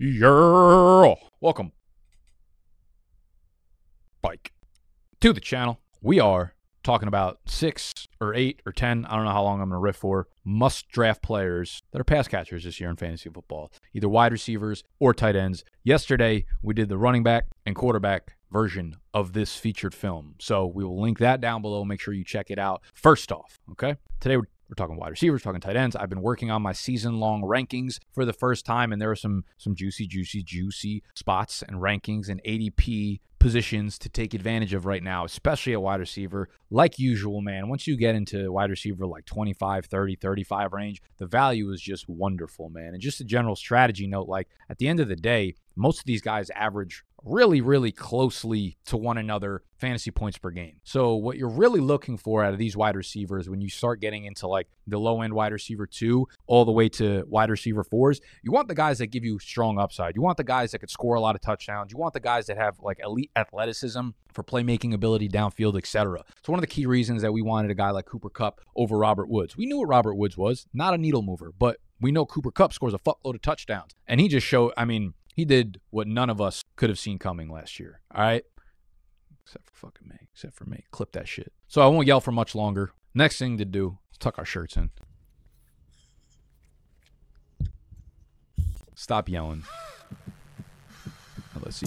Yeah. Welcome, bike, to the channel. We are talking about six or eight or ten. I don't know how long I'm going to riff for. Must draft players that are pass catchers this year in fantasy football, either wide receivers or tight ends. Yesterday we did the running back and quarterback version of this featured film. So we will link that down below. Make sure you check it out. First off, okay. Today we're we're talking wide receivers, talking tight ends. I've been working on my season-long rankings for the first time, and there are some some juicy, juicy, juicy spots and rankings and ADP positions to take advantage of right now, especially at wide receiver. Like usual, man, once you get into wide receiver like 25, 30, 35 range, the value is just wonderful, man. And just a general strategy note like at the end of the day, most of these guys average really, really closely to one another fantasy points per game. So, what you're really looking for out of these wide receivers when you start getting into like the low end wide receiver two all the way to wide receiver fours, you want the guys that give you strong upside. You want the guys that could score a lot of touchdowns. You want the guys that have like elite athleticism for playmaking ability downfield, etc. So, one of the key reasons that we wanted a guy like Cooper Kupp over Robert Woods. We knew what Robert Woods was, not a needle mover, but we know Cooper Kupp scores a fuckload of touchdowns. And he just showed, I mean, he did what none of us could have seen coming last year. All right. Except for fucking me. Except for me. Clip that shit. So I won't yell for much longer. Next thing to do is tuck our shirts in. Stop yelling. Now let's see.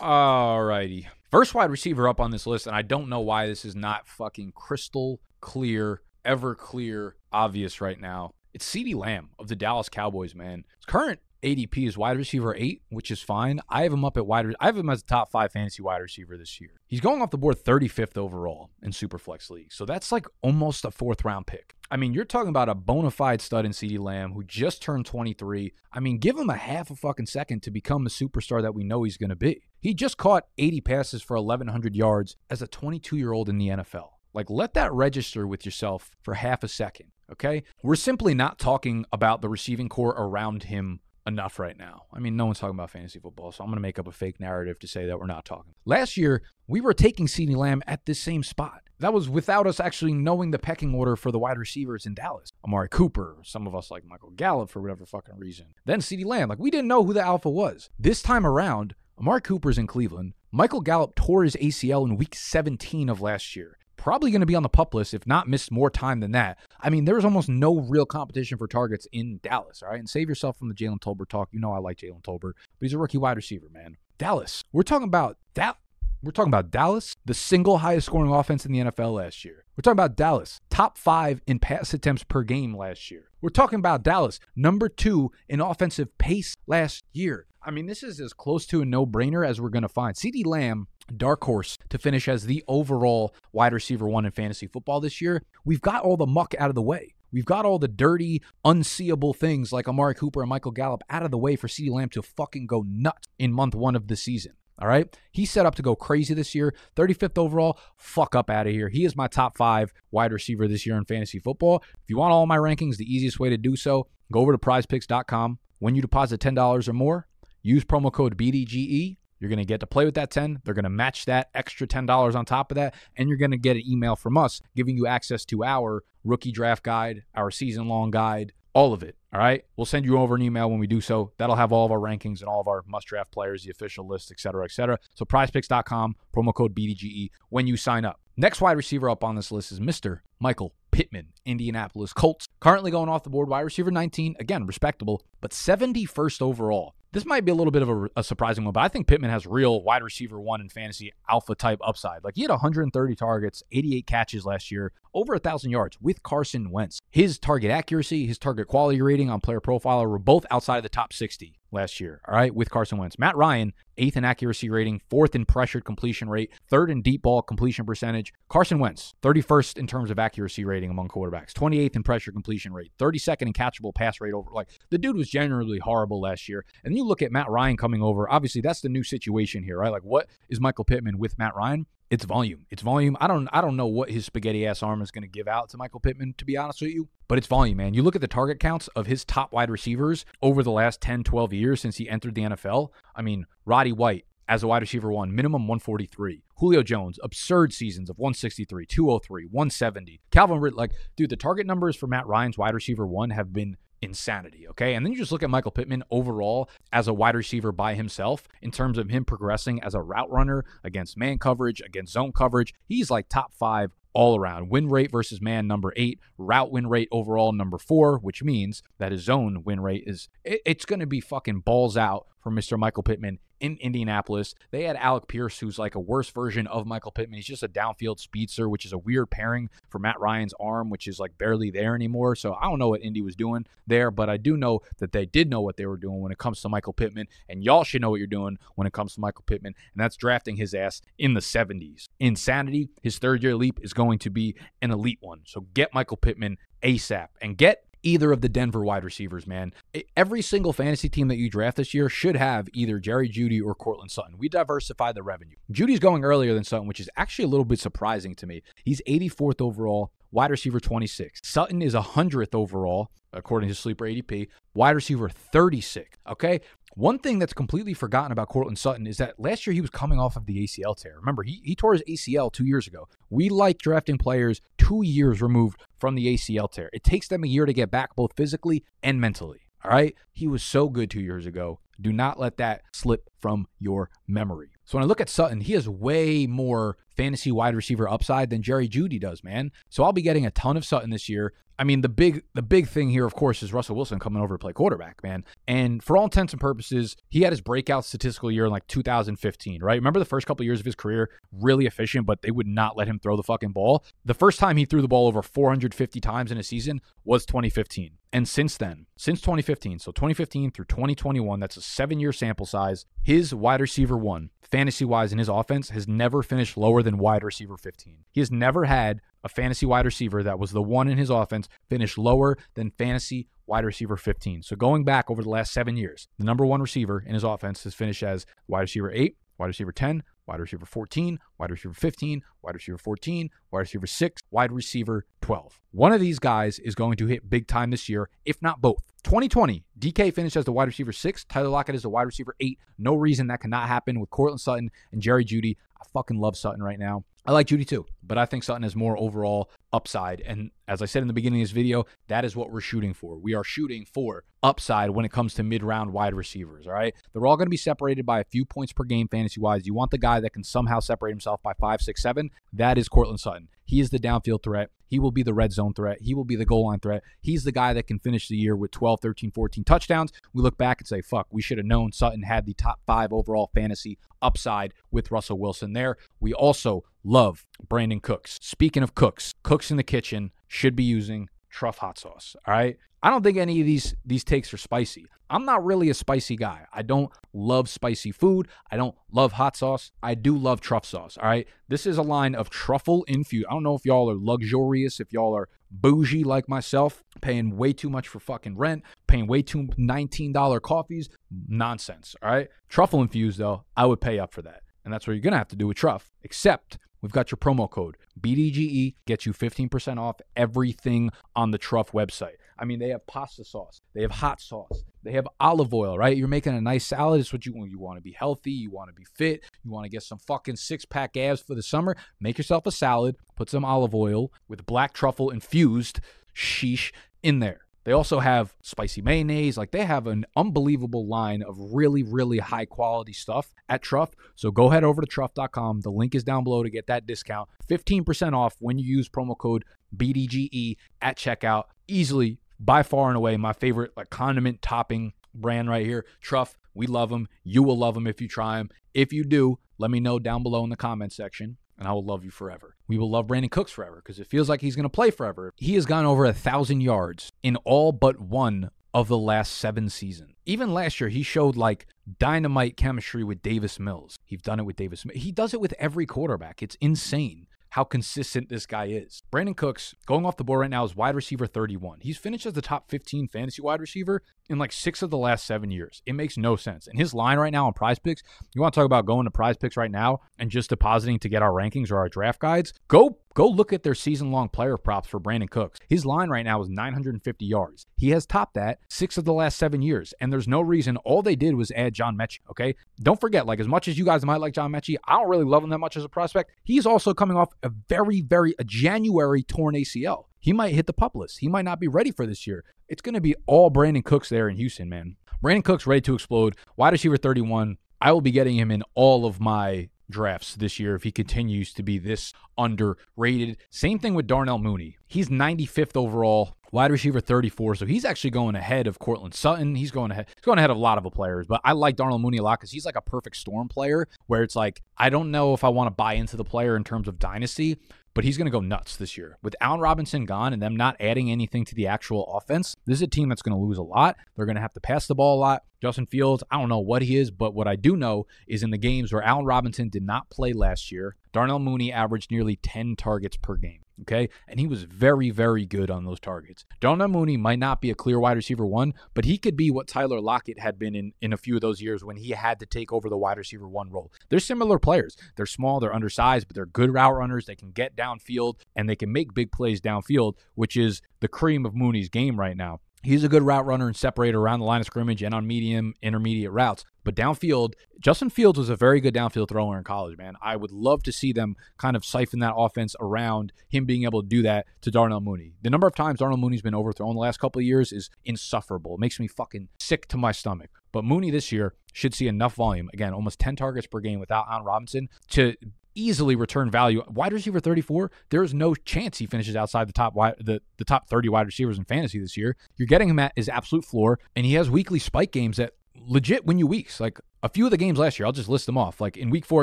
Alrighty. First wide receiver up on this list, and I don't know why this is not fucking crystal clear, ever clear, obvious right now. It's CeeDee Lamb of the Dallas Cowboys, man. His current ADP is wide receiver eight, which is fine. I have him up at wide. I have him as a top five fantasy wide receiver this year. He's going off the board 35th overall in Superflex League, so that's like almost a fourth round pick. I mean, you're talking about a bona fide stud in CeeDee Lamb who just turned 23. I mean, give him a half a fucking second to become the superstar that we know he's going to be. He just caught 80 passes for 1,100 yards as a 22 year old in the NFL. Like, let that register with yourself for half a second, okay? We're simply not talking about the receiving corps around him enough right now. I mean, no one's talking about fantasy football, so I'm going to make up a fake narrative to say that we're not talking. Last year, we were taking CeeDee Lamb at this same spot. That was without us actually knowing the pecking order for the wide receivers in Dallas. Amari Cooper, some of us like Michael Gallup for whatever fucking reason. Then CeeDee Lamb. Like, we didn't know who the alpha was. This time around, Amari Cooper's in Cleveland. Michael Gallup tore his ACL in week 17 of last year probably going to be on the pup list, if not missed more time than that. I mean, there was almost no real competition for targets in Dallas, all right? And save yourself from the Jalen Tolbert talk. You know I like Jalen Tolbert, but he's a rookie wide receiver, man. Dallas. We're talking about that. We're talking about Dallas, the single highest scoring offense in the NFL last year. We're talking about Dallas, top five in pass attempts per game last year. We're talking about Dallas, number two in offensive pace last year. I mean, this is as close to a no brainer as we're going to find. CeeDee Lamb dark horse to finish as the overall wide receiver one in fantasy football this year. We've got all the muck out of the way. We've got all the dirty, unseeable things like Amari Cooper and Michael Gallup out of the way for CeeDee Lamb to fucking go nuts in month one of the season. All right. He's set up to go crazy this year. 35th overall. Fuck up out of here. He is my top five wide receiver this year in fantasy football. If you want all my rankings, the easiest way to do so, go over to prizepicks.com. When you deposit $10 or more, use promo code BDGE you're going to get to play with that 10. They're going to match that extra $10 on top of that. And you're going to get an email from us giving you access to our rookie draft guide, our season long guide, all of it. All right. We'll send you over an email when we do so. That'll have all of our rankings and all of our must draft players, the official list, et cetera, et cetera. So prizepicks.com, promo code BDGE when you sign up. Next wide receiver up on this list is Mr. Michael Pittman, Indianapolis Colts. Currently going off the board, wide receiver 19. Again, respectable, but 71st overall. This might be a little bit of a, a, surprising one, but I think Pittman has real wide receiver one in fantasy alpha type upside. Like he had 130 targets, 88 catches last year, over a thousand yards with Carson Wentz. His target accuracy, his target quality rating on Player Profiler were both outside of the top 60 last year. All right, with Carson Wentz, Matt Ryan, eighth in accuracy rating, fourth in pressured completion rate, third in deep ball completion percentage. Carson Wentz, 31st in terms of accuracy rating among quarterbacks, 28th in pressure completion rate, 32nd in catchable pass rate over. Like the dude was generally horrible last year. And you look at Matt Ryan coming over. Obviously, that's the new situation here, right? Like what is Michael Pittman with Matt Ryan? It's volume. It's volume. I don't I don't know what his spaghetti ass arm is going to give out to Michael Pittman to be honest with you, but it's volume, man. You look at the target counts of his top wide receivers over the last 10, 12 years since he entered the NFL. I mean, Roddy White, as a wide receiver one, minimum 143. Julio Jones, absurd seasons of 163, 203, 170. Calvin Ridley, like, dude, the target numbers for Matt Ryan's wide receiver one have been insanity. Okay. And then you just look at Michael Pittman overall as a wide receiver by himself in terms of him progressing as a route runner against man coverage, against zone coverage. He's like top five all around. Win rate versus man, number eight. Route win rate overall, number four, which means that his zone win rate is, it, it's going to be fucking balls out for Mr. Michael Pittman in Indianapolis. They had Alec Pierce, who's like a worse version of Michael Pittman. He's just a downfield speedster, which is a weird pairing for Matt Ryan's arm, which is like barely there anymore. So I don't know what Indy was doing there, but I do know that they did know what they were doing when it comes to Michael Pittman. And y'all should know what you're doing when it comes to Michael Pittman. And that's drafting his ass in the 70s. Insanity, his third year leap is going to be an elite one. So get Michael Pittman ASAP and get either of the Denver wide receivers, man. Every single fantasy team that you draft this year should have either Jerry Jeudy or Courtland Sutton. We diversify the revenue. Jeudy's going earlier than Sutton, which is actually a little bit surprising to me. He's 84th overall, wide receiver 26. Sutton is 100th overall, according to Sleeper ADP, wide receiver 36. Okay. One thing that's completely forgotten about Courtland Sutton is that last year he was coming off of the ACL tear. Remember, he, he tore his ACL two years ago. We like drafting players two years removed from the ACL tear. It takes them a year to get back, both physically and mentally. All right. He was so good two years ago. Do not let that slip from your memory. So when I look at Sutton, he has way more fantasy wide receiver upside than Jerry Jeudy does, man. So I'll be getting a ton of Sutton this year. I mean, the big the big thing here, of course, is Russell Wilson coming over to play quarterback, man. And for all intents and purposes, he had his breakout statistical year in like 2015, right? Remember the first couple of years of his career, really efficient, but they would not let him throw the fucking ball. The first time he threw the ball over 450 times in a season was 2015. And since then, since 2015, so 2015 through 2021, that's a seven year sample size, his wide receiver one, fantasy wise in his offense, has never finished lower than wide receiver 15. He has never had a fantasy wide receiver that was the one in his offense finish lower than fantasy wide receiver 15. So going back over the last seven years, the number one receiver in his offense has finished as wide receiver 8, wide receiver 10, wide receiver 14, wide receiver 15, wide receiver 14, wide receiver 6, wide receiver 12. One of these guys is going to hit big time this year, if not both. 2020, DK finished as the wide receiver 6, Tyler Lockett is the wide receiver 8. No reason that cannot happen with Courtland Sutton and Jerry Jeudy. I fucking love Sutton right now. I like Jeudy too, but I think Sutton has more overall upside. And as I said in the beginning of this video, that is what we're shooting for. We are shooting for upside when it comes to mid round wide receivers. All right. They're all going to be separated by a few points per game fantasy wise. You want the guy that can somehow separate himself by five, six, seven. That is Courtland Sutton. He is the downfield threat. He will be the red zone threat. He will be the goal line threat. He's the guy that can finish the year with 12, 13, 14 touchdowns. We look back and say, fuck, we should have known Sutton had the top five overall fantasy upside with Russell Wilson there. We also love Brandin Cooks. Speaking of cooks, cooks in the kitchen should be using truff hot sauce. All right. I don't think any of these these takes are spicy. I'm not really a spicy guy. I don't love spicy food. I don't love hot sauce. I do love truff sauce. All right. This is a line of truffle infused. I don't know if y'all are luxurious, if y'all are bougie like myself, paying way too much for fucking rent, paying way too $19 coffees. Nonsense. All right. Truffle infused, though, I would pay up for that. And that's what you're to have to do with Truff, except we've got your promo code. BDGE gets you 15% off everything on the Truff website. I mean, they have pasta sauce, they have hot sauce, they have olive oil, right? You're making a nice salad. It's what you want. You want to be healthy, you want to be fit, you want to get some fucking six pack abs for the summer. Make yourself a salad, put some olive oil with black truffle infused sheesh in there. They also have spicy mayonnaise. Like they have an unbelievable line of really, really high quality stuff at Truff. So go head over to truff.com. The link is down below to get that discount. 15% off when you use promo code BDGE at checkout. Easily, by far and away, my favorite like condiment topping brand right here. Truff. We love them. You will love them if you try them. If you do, let me know down below in the comment section and I will love you forever. We will love Brandin Cooks forever because it feels like he's going to play forever. He has gone over a thousand yards in all but one of the last seven seasons. Even last year, he showed like dynamite chemistry with Davis Mills. He's done it with Davis. He does it with every quarterback. It's insane how consistent this guy is. Brandin Cooks, going off the board right now, is wide receiver 31. He's finished as the top 15 fantasy wide receiver in like six of the last seven years. It makes no sense. And his line right now on prize picks, you want to talk about going to prize picks right now and just depositing to get our rankings or our draft guides? Go go look at their season long player props for Brandin Cooks. His line right now is 950 yards. He has topped that six of the last seven years, and there's no reason. All they did was add John Metchie. Okay, don't forget, like as much as you guys might like John Metchie, I don't really love him that much as a prospect. He's also coming off a very very a January torn ACL. He might hit the pup list. He might not be ready for this year. It's going to be all Brandin Cooks there in Houston, man. Brandin Cooks ready to explode. Wide receiver 31. I will be getting him in all of my drafts this year if he continues to be this underrated. Same thing with Darnell Mooney. He's 95th overall, wide receiver 34, so he's actually going ahead of Courtland Sutton. He's going ahead. He's going ahead of a lot of the players, but I like Darnell Mooney a lot because he's like a perfect storm player where it's like I don't know if I want to buy into the player in terms of dynasty, but he's going to go nuts this year. With Allen Robinson gone and them not adding anything to the actual offense, this is a team that's going to lose a lot. They're going to have to pass the ball a lot. Justin Fields, I don't know what he is, but what I do know is in the games where Allen Robinson did not play last year, Darnell Mooney averaged nearly 10 targets per game. Okay. And he was very, very good on those targets. Darnell Mooney might not be a clear wide receiver one, but he could be what Tyler Lockett had been in, in a few of those years when he had to take over the wide receiver one role. They're similar players. They're small, they're undersized, but they're good route runners. They can get downfield and they can make big plays downfield, which is the cream of Mooney's game right now. He's a good route runner and separator around the line of scrimmage and on medium, intermediate routes. But downfield, Justin Fields was a very good downfield thrower in college, man. I would love to see them kind of siphon that offense around him being able to do that to Darnell Mooney. The number of times Darnell Mooney's been overthrown the last couple of years is insufferable. It makes me fucking sick to my stomach. But Mooney this year should see enough volume. Again, almost 10 targets per game without Allen Robinson to easily return value. Wide receiver 34, there is no chance he finishes outside the top wide, the, the top 30 wide receivers in fantasy this year. You're getting him at his absolute floor, and he has weekly spike games that legit win you weeks. Like a few of the games last year, I'll just list them off. Like in week four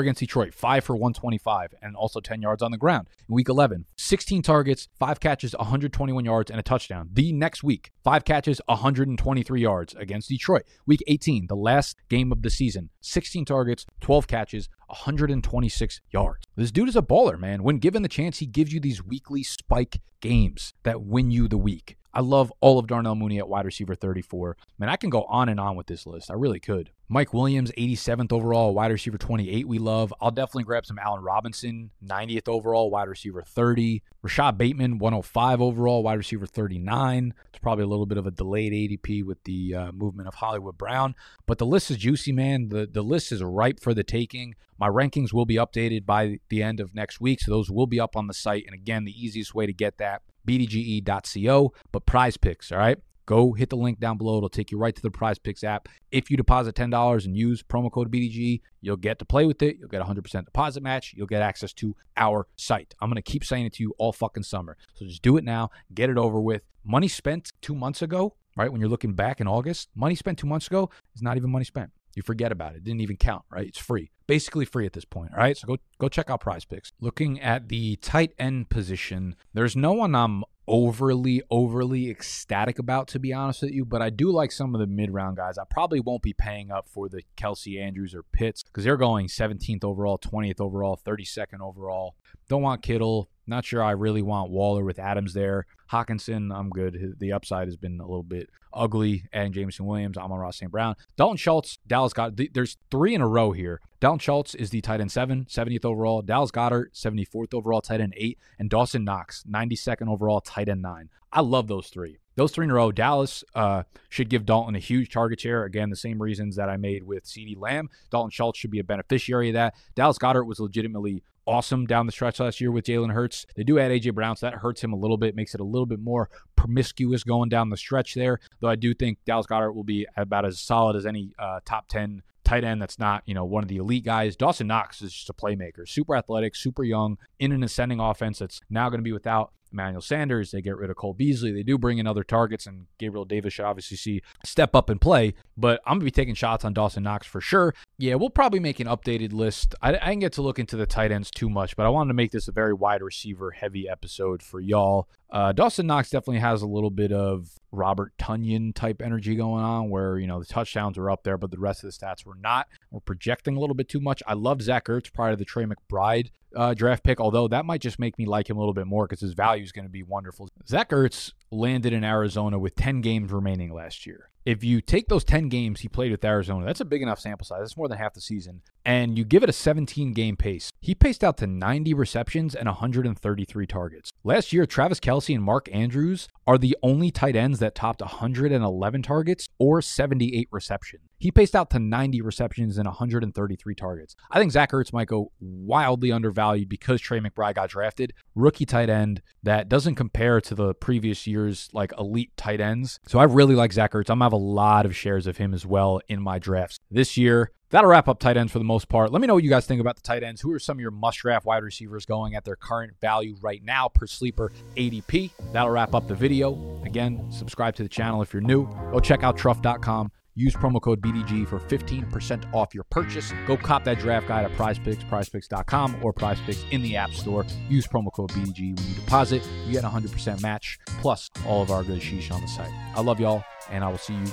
against Detroit, five for 125 and also 10 yards on the ground. In week 11, 16 targets, five catches, 121 yards, and a touchdown. The next week, five catches, 123 yards against Detroit. Week 18, the last game of the season, 16 targets, 12 catches, 126 yards. This dude is a baller, man. When given the chance, he gives you these weekly spike games that win you the week. I love all of Darnell Mooney at wide receiver 34. Man, I can go on and on with this list. I really could. Mike Williams, 87th overall, wide receiver 28, we love. I'll definitely grab some Allen Robinson, 90th overall, wide receiver 30. Rashod Bateman, 105 overall, wide receiver 39. It's probably a little bit of a delayed ADP with the uh, movement of Hollywood Brown. But the list is juicy, man. The, the list is ripe for the taking. My rankings will be updated by the end of next week, so those will be up on the site. And again, the easiest way to get that bdge.co, but prize picks, all right? Go hit the link down below. It'll take you right to the Prize Picks app. If you deposit $10 and use promo code BDG, you'll get to play with it. You'll get a 100% deposit match. You'll get access to our site. I'm going to keep saying it to you all fucking summer. So just do it now. Get it over with. Money spent two months ago, right? When you're looking back in August, money spent two months ago is not even money spent. You forget about it. it. Didn't even count, right? It's free. Basically free at this point. All right. So go go check out prize picks. Looking at the tight end position, there's no one I'm overly, overly ecstatic about, to be honest with you. But I do like some of the mid round guys. I probably won't be paying up for the Kelce Andrews or Pitts because they're going 17th overall, 20th overall, 32nd overall. Don't want Kittle. Not sure I really want Waller with Adams there. Hockenson, I'm good. The upside has been a little bit ugly. Adding Jameson Williams, Amon-Ra St. Brown. Dalton Schultz, Dallas got there's three in a row here. Dalton Schultz is the tight end seven, 70th overall. Dallas Goedert, 74th overall, tight end eight. And Dawson Knox, 92nd overall, tight end nine. I love those three. Those three in a row. Dallas uh, should give Dalton a huge target share. Again, the same reasons that I made with CeeDee Lamb. Dalton Schultz should be a beneficiary of that. Dallas Goedert was legitimately awesome down the stretch last year with Jalen Hurts. They do add AJ Brown, so that hurts him a little bit, makes it a little bit more promiscuous going down the stretch there. Though I do think Dallas Goedert will be about as solid as any uh, top 10 tight end that's not, you know, one of the elite guys. Dawson Knox is just a playmaker, super athletic, super young, in an ascending offense that's now going to be without Emmanuel Sanders. They get rid of Cole Beasley. They do bring in other targets, and Gabriel Davis should obviously see step up and play. But I'm going to be taking shots on Dawson Knox for sure. Yeah, we'll probably make an updated list. I, I didn't get to look into the tight ends too much, but I wanted to make this a very wide receiver heavy episode for y'all. Uh, Dawson Knox definitely has a little bit of Robert Tonyan type energy going on where, you know, the touchdowns were up there, but the rest of the stats were not. We're projecting a little bit too much. I loved Zach Ertz prior to the Trey McBride uh, draft pick, although that might just make me like him a little bit more because his value is going to be wonderful. Zach Ertz, landed in Arizona with 10 games remaining last year. If you take those 10 games he played with Arizona, that's a big enough sample size. That's more than half the season. And you give it a 17 game pace. He paced out to 90 receptions and 133 targets. Last year, Travis Kelce and Mark Andrews are the only tight ends that topped 111 targets or 78 receptions. He paced out to 90 receptions and 133 targets. I think Zach Ertz might go wildly undervalued because Trey McBride got drafted. Rookie tight end that doesn't compare to the previous year's like elite tight ends. So I really like Zach Ertz. I'm have a lot of shares of him as well in my drafts this year. That'll wrap up tight ends for the most part. Let me know what you guys think about the tight ends. Who are some of your must draft wide receivers going at their current value right now per sleeper ADP? That'll wrap up the video. Again, subscribe to the channel if you're new. Go check out truff.com. Use promo code BDG for 15% off your purchase. Go cop that draft guide at prizepicks, prizepicks.com, or prizepicks in the App Store. Use promo code BDG when you deposit. You get 100% match, plus all of our good sheesh on the site. I love y'all, and I will see you.